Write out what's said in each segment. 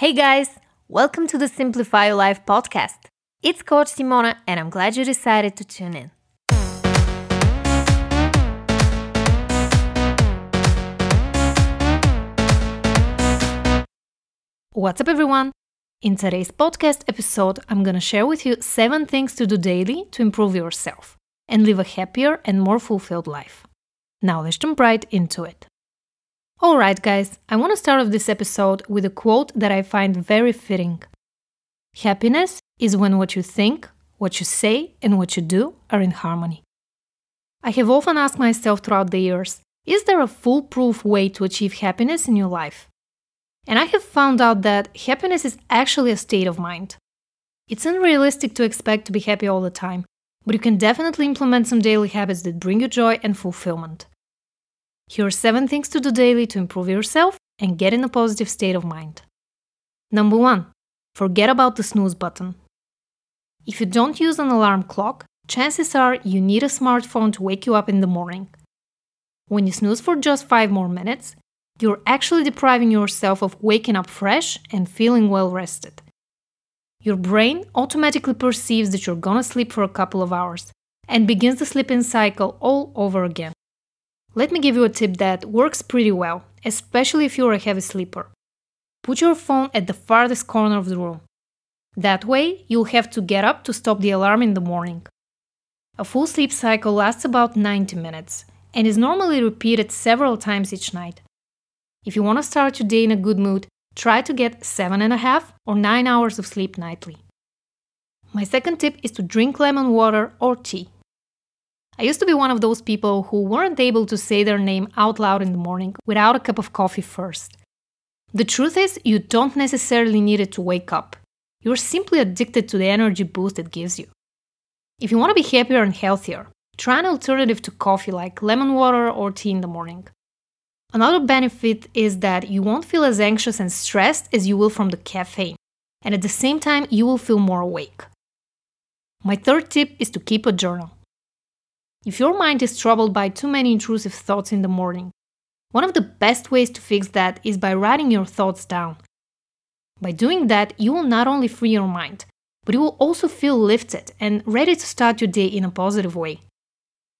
Hey guys, welcome to the Simplify Your Life podcast. It's Coach Simona, and I'm glad you decided to tune in. What's up, everyone? In today's podcast episode, I'm gonna share with you seven things to do daily to improve yourself and live a happier and more fulfilled life. Now, let's jump right into it. Alright, guys, I want to start off this episode with a quote that I find very fitting. Happiness is when what you think, what you say, and what you do are in harmony. I have often asked myself throughout the years is there a foolproof way to achieve happiness in your life? And I have found out that happiness is actually a state of mind. It's unrealistic to expect to be happy all the time, but you can definitely implement some daily habits that bring you joy and fulfillment. Here are 7 things to do daily to improve yourself and get in a positive state of mind. Number 1. Forget about the snooze button. If you don't use an alarm clock, chances are you need a smartphone to wake you up in the morning. When you snooze for just 5 more minutes, you're actually depriving yourself of waking up fresh and feeling well rested. Your brain automatically perceives that you're gonna sleep for a couple of hours and begins the sleeping cycle all over again. Let me give you a tip that works pretty well, especially if you're a heavy sleeper. Put your phone at the farthest corner of the room. That way, you'll have to get up to stop the alarm in the morning. A full sleep cycle lasts about 90 minutes and is normally repeated several times each night. If you want to start your day in a good mood, try to get 7.5 or 9 hours of sleep nightly. My second tip is to drink lemon water or tea. I used to be one of those people who weren't able to say their name out loud in the morning without a cup of coffee first. The truth is, you don't necessarily need it to wake up. You're simply addicted to the energy boost it gives you. If you want to be happier and healthier, try an alternative to coffee like lemon water or tea in the morning. Another benefit is that you won't feel as anxious and stressed as you will from the caffeine, and at the same time, you will feel more awake. My third tip is to keep a journal. If your mind is troubled by too many intrusive thoughts in the morning, one of the best ways to fix that is by writing your thoughts down. By doing that, you will not only free your mind, but you will also feel lifted and ready to start your day in a positive way.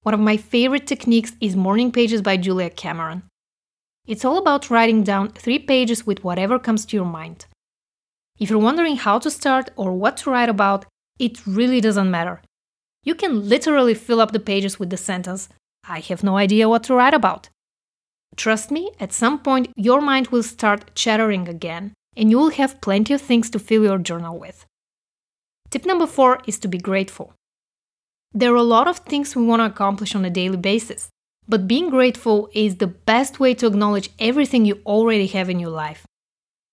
One of my favorite techniques is Morning Pages by Julia Cameron. It's all about writing down three pages with whatever comes to your mind. If you're wondering how to start or what to write about, it really doesn't matter. You can literally fill up the pages with the sentence, I have no idea what to write about. Trust me, at some point your mind will start chattering again, and you will have plenty of things to fill your journal with. Tip number four is to be grateful. There are a lot of things we want to accomplish on a daily basis, but being grateful is the best way to acknowledge everything you already have in your life.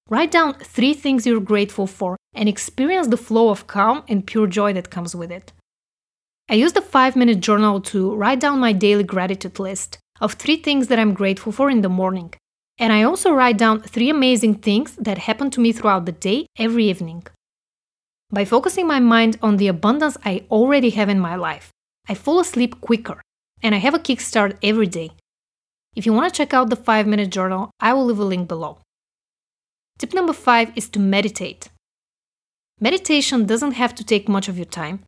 Write down three things you're grateful for and experience the flow of calm and pure joy that comes with it. I use the 5 minute journal to write down my daily gratitude list of three things that I'm grateful for in the morning. And I also write down three amazing things that happen to me throughout the day every evening. By focusing my mind on the abundance I already have in my life, I fall asleep quicker and I have a kickstart every day. If you want to check out the 5 minute journal, I will leave a link below. Tip number 5 is to meditate. Meditation doesn't have to take much of your time,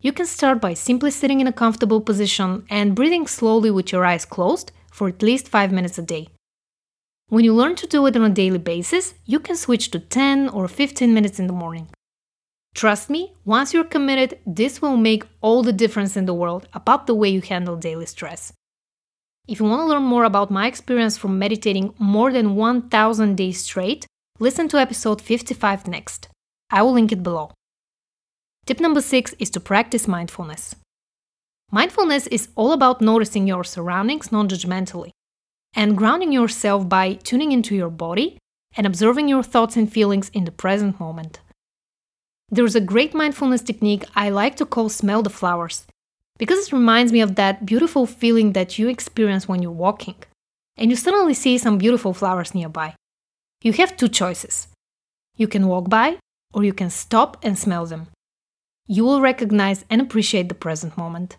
you can start by simply sitting in a comfortable position and breathing slowly with your eyes closed for at least 5 minutes a day. When you learn to do it on a daily basis, you can switch to 10 or 15 minutes in the morning. Trust me, once you're committed, this will make all the difference in the world about the way you handle daily stress. If you want to learn more about my experience from meditating more than 1000 days straight, listen to episode 55 next. I will link it below. Tip number six is to practice mindfulness. Mindfulness is all about noticing your surroundings non judgmentally and grounding yourself by tuning into your body and observing your thoughts and feelings in the present moment. There's a great mindfulness technique I like to call smell the flowers because it reminds me of that beautiful feeling that you experience when you're walking and you suddenly see some beautiful flowers nearby. You have two choices. You can walk by or you can stop and smell them you will recognize and appreciate the present moment.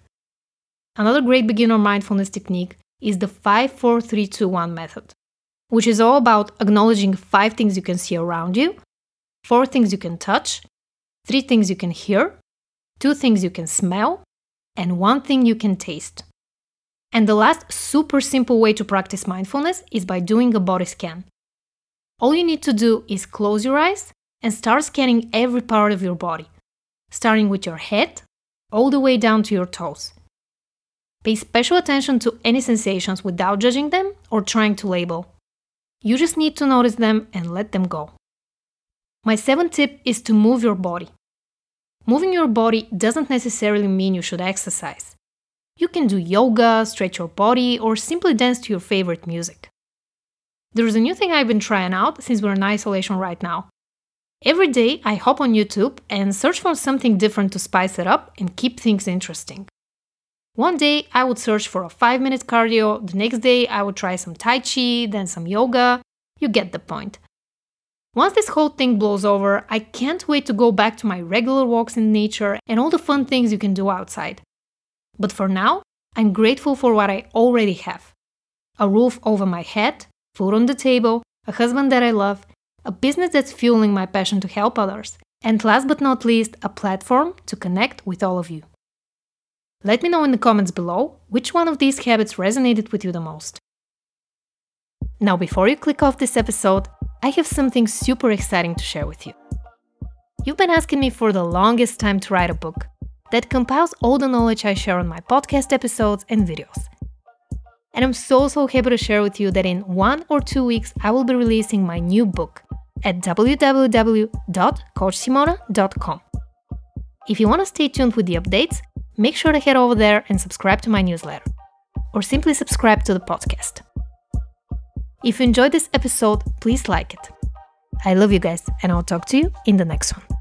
Another great beginner mindfulness technique is the 5 4 3 2 1 method, which is all about acknowledging five things you can see around you four things you can touch, three things you can hear, two things you can smell, and one thing you can taste. And the last super simple way to practice mindfulness is by doing a body scan. All you need to do is close your eyes and start scanning every part of your body, starting with your head all the way down to your toes. Pay special attention to any sensations without judging them or trying to label. You just need to notice them and let them go. My seventh tip is to move your body. Moving your body doesn't necessarily mean you should exercise. You can do yoga, stretch your body, or simply dance to your favorite music. There's a new thing I've been trying out since we're in isolation right now. Every day I hop on YouTube and search for something different to spice it up and keep things interesting. One day I would search for a 5 minute cardio, the next day I would try some Tai Chi, then some yoga. You get the point. Once this whole thing blows over, I can't wait to go back to my regular walks in nature and all the fun things you can do outside. But for now, I'm grateful for what I already have a roof over my head, food on the table, a husband that I love, a business that's fueling my passion to help others, and last but not least, a platform to connect with all of you. Let me know in the comments below which one of these habits resonated with you the most. Now, before you click off this episode, I have something super exciting to share with you. You've been asking me for the longest time to write a book that compiles all the knowledge I share on my podcast episodes and videos. And I'm so, so happy to share with you that in one or two weeks, I will be releasing my new book at www.coachsimona.com. If you want to stay tuned with the updates, make sure to head over there and subscribe to my newsletter, or simply subscribe to the podcast. If you enjoyed this episode, please like it. I love you guys, and I'll talk to you in the next one.